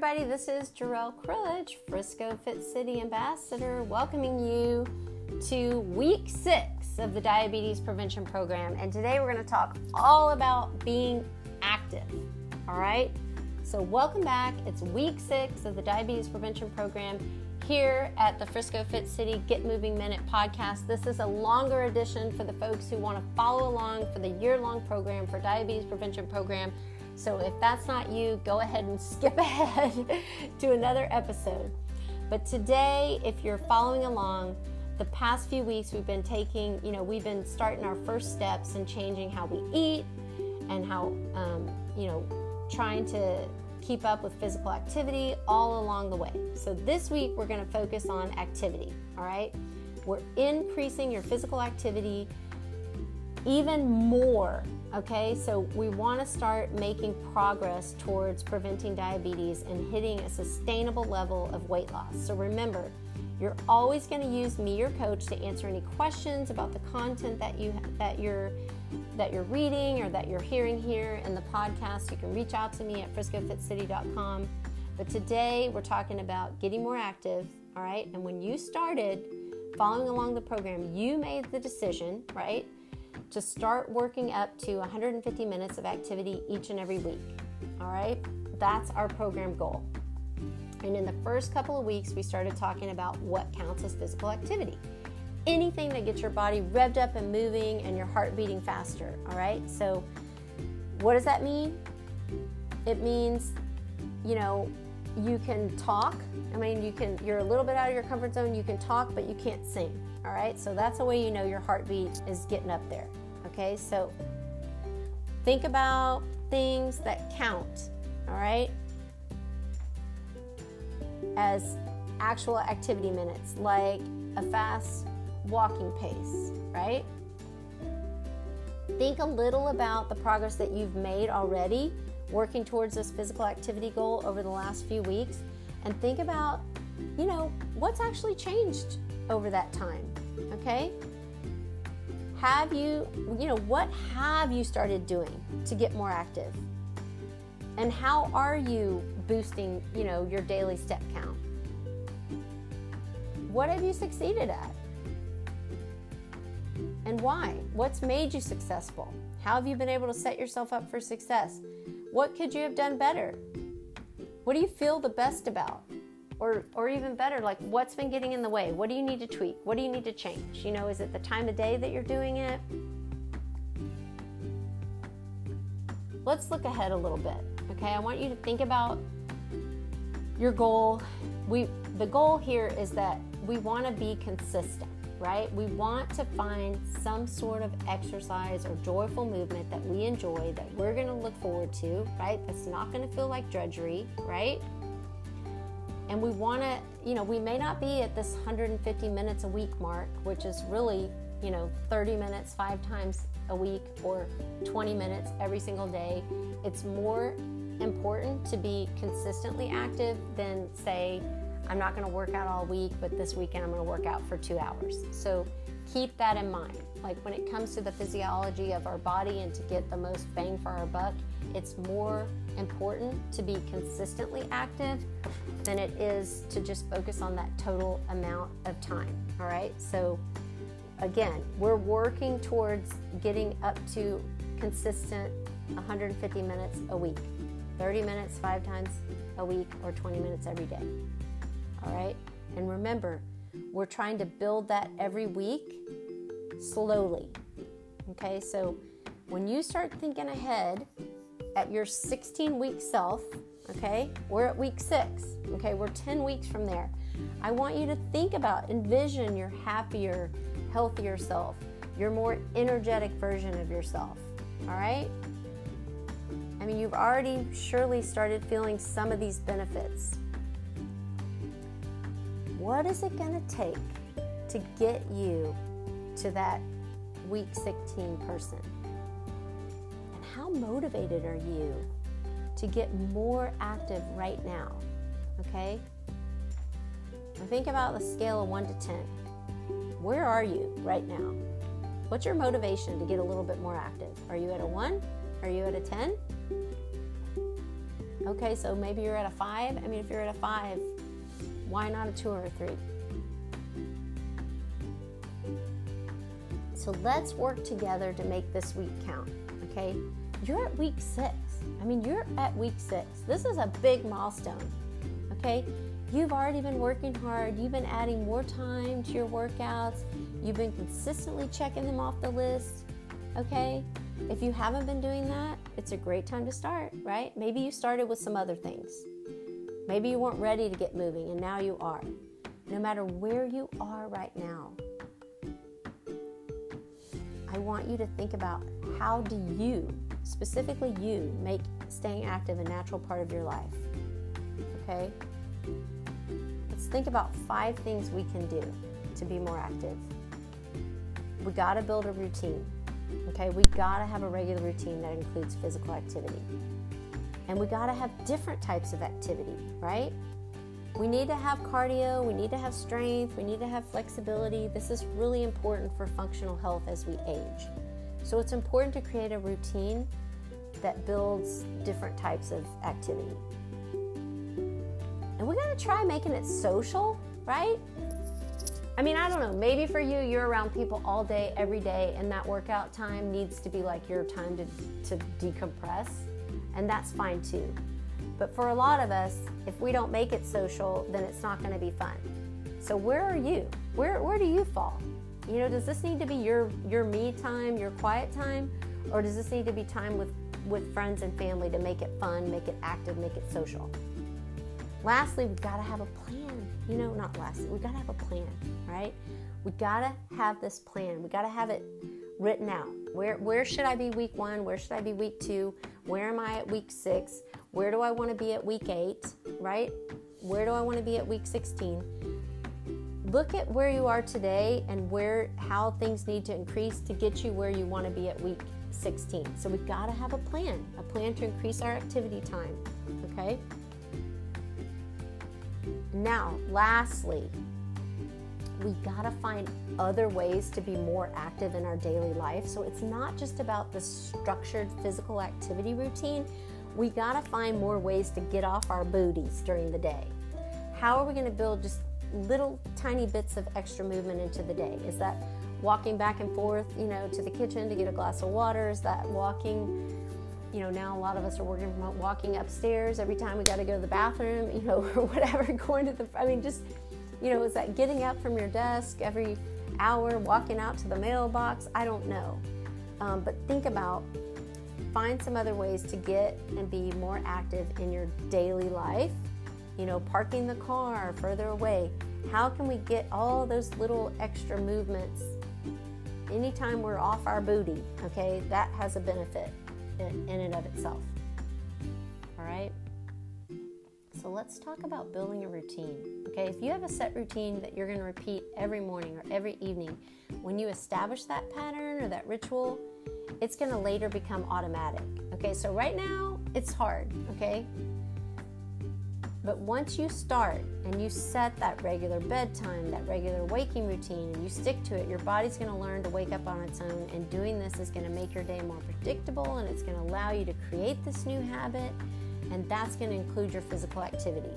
everybody. This is Jarrell Krullich, Frisco Fit City Ambassador, welcoming you to week six of the Diabetes Prevention Program. And today we're going to talk all about being active. All right? So, welcome back. It's week six of the Diabetes Prevention Program here at the Frisco Fit City Get Moving Minute podcast. This is a longer edition for the folks who want to follow along for the year long program for Diabetes Prevention Program. So if that's not you, go ahead and skip ahead to another episode. But today, if you're following along, the past few weeks we've been taking, you know, we've been starting our first steps in changing how we eat and how, um, you know, trying to keep up with physical activity all along the way. So this week we're going to focus on activity, all right? We're increasing your physical activity even more Okay, so we want to start making progress towards preventing diabetes and hitting a sustainable level of weight loss. So remember, you're always going to use me, your coach, to answer any questions about the content that you that you're that you're reading or that you're hearing here in the podcast. You can reach out to me at friscofitcity.com. But today we're talking about getting more active, all right? And when you started following along the program, you made the decision, right? To start working up to 150 minutes of activity each and every week. All right, that's our program goal. And in the first couple of weeks, we started talking about what counts as physical activity. Anything that gets your body revved up and moving and your heart beating faster. All right, so what does that mean? It means, you know, you can talk. I mean, you can, you're a little bit out of your comfort zone, you can talk, but you can't sing. All right, so that's the way you know your heartbeat is getting up there. Okay, so think about things that count. All right, as actual activity minutes, like a fast walking pace, right? Think a little about the progress that you've made already working towards this physical activity goal over the last few weeks and think about, you know, what's actually changed over that time. Okay? Have you, you know, what have you started doing to get more active? And how are you boosting, you know, your daily step count? What have you succeeded at? And why? What's made you successful? How have you been able to set yourself up for success? What could you have done better? What do you feel the best about? or or even better like what's been getting in the way? What do you need to tweak? What do you need to change? You know is it the time of day that you're doing it? Let's look ahead a little bit okay? I want you to think about your goal. We the goal here is that we want to be consistent right? We want to find some sort of exercise or joyful movement that we enjoy that we're going to look forward to right? That's not going to feel like drudgery right? And we want to, you know, we may not be at this 150 minutes a week mark, which is really, you know, 30 minutes five times a week or 20 minutes every single day. It's more important to be consistently active than say, I'm not going to work out all week, but this weekend I'm going to work out for two hours. So keep that in mind. Like when it comes to the physiology of our body and to get the most bang for our buck, it's more important to be consistently active than it is to just focus on that total amount of time. All right. So, again, we're working towards getting up to consistent 150 minutes a week, 30 minutes five times a week, or 20 minutes every day. All right. And remember, we're trying to build that every week slowly. Okay. So, when you start thinking ahead at your 16 week self, okay, we're at week six, okay, we're 10 weeks from there. I want you to think about, envision your happier, healthier self, your more energetic version of yourself, all right? I mean, you've already surely started feeling some of these benefits. What is it going to take to get you to that week 16 person? And how motivated are you to get more active right now? Okay? think about the scale of 1 to 10. Where are you right now? What's your motivation to get a little bit more active? Are you at a 1? Are you at a 10? Okay, so maybe you're at a five. I mean, if you're at a five, why not a two or a three? So let's work together to make this week count. Okay, you're at week six. I mean, you're at week six. This is a big milestone. Okay, you've already been working hard, you've been adding more time to your workouts, you've been consistently checking them off the list. Okay, if you haven't been doing that, it's a great time to start, right? Maybe you started with some other things. Maybe you weren't ready to get moving and now you are. No matter where you are right now, I want you to think about how do you, specifically you, make staying active a natural part of your life. Okay? Let's think about five things we can do to be more active. We got to build a routine. Okay? We got to have a regular routine that includes physical activity. And we got to have different types of activity, right? We need to have cardio, we need to have strength, we need to have flexibility. This is really important for functional health as we age. So it's important to create a routine that builds different types of activity. And we got to try making it social, right? I mean, I don't know, maybe for you, you're around people all day, every day, and that workout time needs to be like your time to, to decompress, and that's fine too. But for a lot of us, if we don't make it social, then it's not going to be fun. So where are you? Where where do you fall? You know, does this need to be your your me time, your quiet time, or does this need to be time with with friends and family to make it fun, make it active, make it social? Lastly, we've got to have a plan. You know, not lastly, we've got to have a plan, right? We got to have this plan. We got to have it written out. Where where should I be week 1? Where should I be week 2? Where am I at week 6? Where do I want to be at week 8, right? Where do I want to be at week 16? Look at where you are today and where how things need to increase to get you where you want to be at week 16. So we've got to have a plan, a plan to increase our activity time, okay? Now, lastly, we got to find other ways to be more active in our daily life. So it's not just about the structured physical activity routine. We got to find more ways to get off our booties during the day. How are we going to build just little tiny bits of extra movement into the day? Is that walking back and forth, you know, to the kitchen to get a glass of water? Is that walking you know, now a lot of us are working from walking upstairs every time we got to go to the bathroom, you know, or whatever, going to the, I mean, just you know, is that getting up from your desk every hour, walking out to the mailbox? I don't know. Um, but think about find some other ways to get and be more active in your daily life. You know, parking the car further away. How can we get all those little extra movements anytime we're off our booty? Okay, that has a benefit in, in and of itself. Let's talk about building a routine. Okay, if you have a set routine that you're going to repeat every morning or every evening, when you establish that pattern or that ritual, it's going to later become automatic. Okay, so right now it's hard, okay? But once you start and you set that regular bedtime, that regular waking routine, and you stick to it, your body's going to learn to wake up on its own. And doing this is going to make your day more predictable and it's going to allow you to create this new habit and that's going to include your physical activity.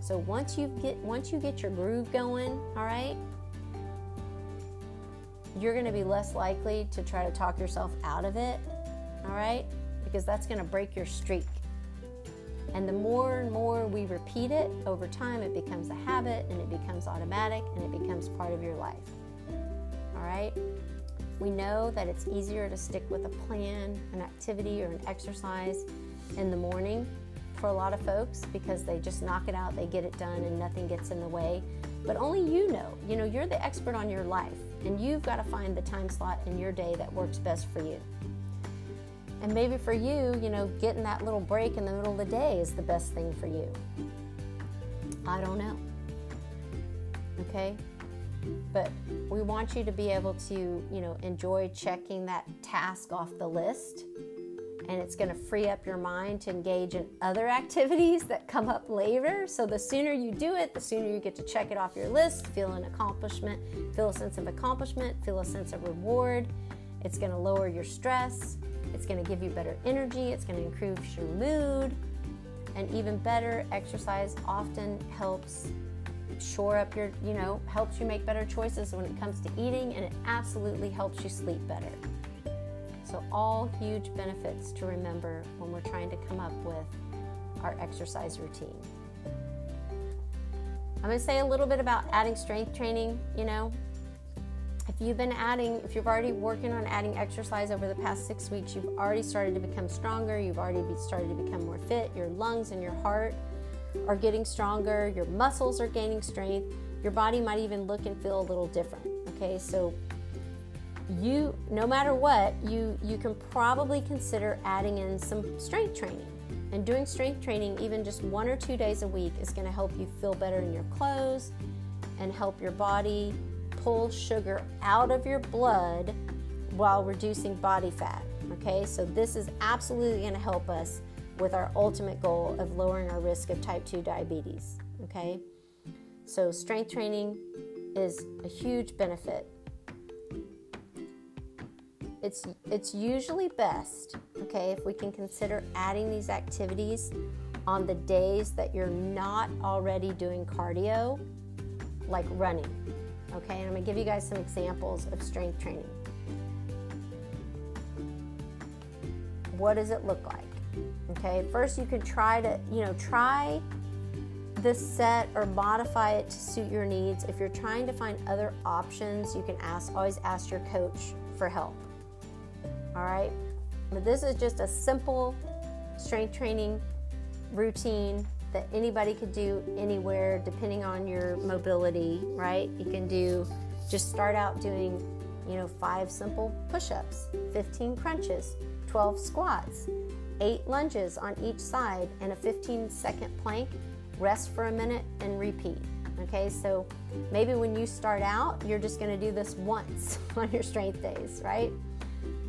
So once you get once you get your groove going, all right, you're going to be less likely to try to talk yourself out of it, all right? Because that's going to break your streak. And the more and more we repeat it over time, it becomes a habit and it becomes automatic and it becomes part of your life. All right? We know that it's easier to stick with a plan, an activity, or an exercise in the morning for a lot of folks because they just knock it out, they get it done, and nothing gets in the way. But only you know. You know, you're the expert on your life, and you've got to find the time slot in your day that works best for you. And maybe for you, you know, getting that little break in the middle of the day is the best thing for you. I don't know. Okay? But we want you to be able to, you know, enjoy checking that task off the list and it's going to free up your mind to engage in other activities that come up later. So the sooner you do it, the sooner you get to check it off your list, feel an accomplishment, feel a sense of accomplishment, feel a sense of reward. It's going to lower your stress. It's going to give you better energy. It's going to improve your mood. And even better, exercise often helps shore up your, you know, helps you make better choices when it comes to eating, and it absolutely helps you sleep better. So, all huge benefits to remember when we're trying to come up with our exercise routine. I'm going to say a little bit about adding strength training. You know, if you've been adding, if you've already working on adding exercise over the past six weeks, you've already started to become stronger, you've already started to become more fit, your lungs and your heart are getting stronger, your muscles are gaining strength, your body might even look and feel a little different. Okay, so you no matter what, you you can probably consider adding in some strength training. And doing strength training even just one or two days a week is going to help you feel better in your clothes and help your body pull sugar out of your blood while reducing body fat. Okay, so this is absolutely going to help us with our ultimate goal of lowering our risk of type 2 diabetes. Okay, so strength training is a huge benefit. It's, it's usually best, okay, if we can consider adding these activities on the days that you're not already doing cardio, like running. Okay, and I'm gonna give you guys some examples of strength training. What does it look like? Okay, first you could try to, you know, try this set or modify it to suit your needs. If you're trying to find other options, you can ask always ask your coach for help. All right? But this is just a simple strength training routine that anybody could do anywhere depending on your mobility, right? You can do just start out doing, you know, five simple push-ups, 15 crunches, 12 squats, 8 lunges on each side and a 15 second plank. Rest for a minute and repeat. Okay? So maybe when you start out, you're just going to do this once on your strength days, right?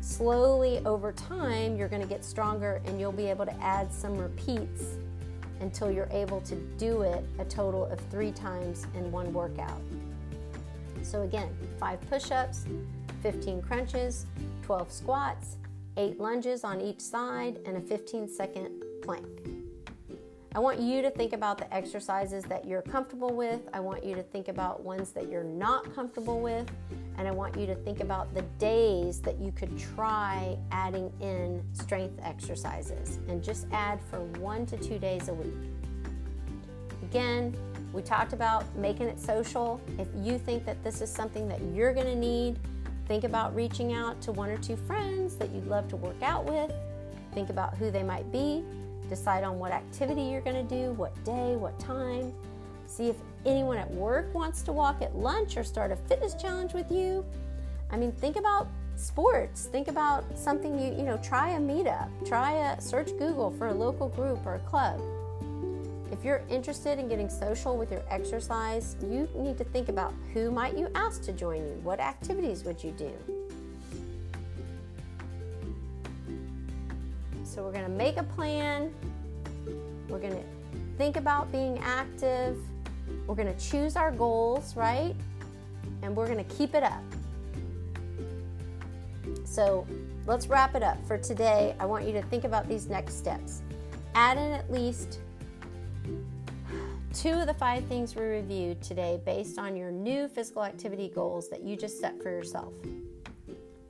Slowly over time, you're going to get stronger and you'll be able to add some repeats until you're able to do it a total of three times in one workout. So, again, five push ups, 15 crunches, 12 squats, eight lunges on each side, and a 15 second plank. I want you to think about the exercises that you're comfortable with. I want you to think about ones that you're not comfortable with. And I want you to think about the days that you could try adding in strength exercises and just add for one to two days a week. Again, we talked about making it social. If you think that this is something that you're going to need, think about reaching out to one or two friends that you'd love to work out with. Think about who they might be. Decide on what activity you're going to do, what day, what time. See if anyone at work wants to walk at lunch or start a fitness challenge with you. I mean, think about sports. Think about something you, you know, try a meetup. Try a search Google for a local group or a club. If you're interested in getting social with your exercise, you need to think about who might you ask to join you? What activities would you do? So we're going to make a plan. We're going to think about being active we're going to choose our goals, right? And we're going to keep it up. So let's wrap it up. For today, I want you to think about these next steps. Add in at least two of the five things we reviewed today based on your new physical activity goals that you just set for yourself.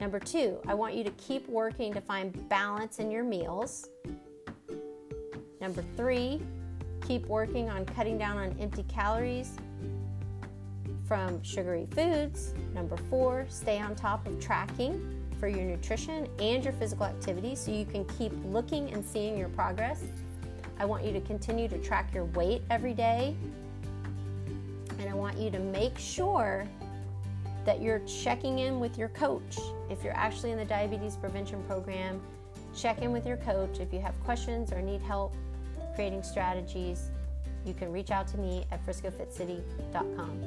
Number two, I want you to keep working to find balance in your meals. Number three, Keep working on cutting down on empty calories from sugary foods. Number four, stay on top of tracking for your nutrition and your physical activity so you can keep looking and seeing your progress. I want you to continue to track your weight every day. And I want you to make sure that you're checking in with your coach. If you're actually in the diabetes prevention program, check in with your coach. If you have questions or need help, creating strategies, you can reach out to me at friscofitcity.com.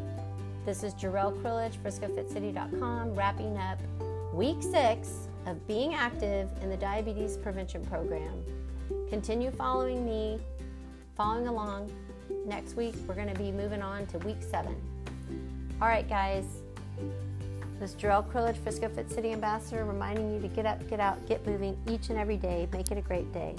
This is Jarrell Krillage, friscofitcity.com, wrapping up week six of being active in the diabetes prevention program. Continue following me, following along. Next week, we're going to be moving on to week seven. All right, guys. This is Jarrell Krillage, Frisco Fit City Ambassador, reminding you to get up, get out, get moving each and every day. Make it a great day.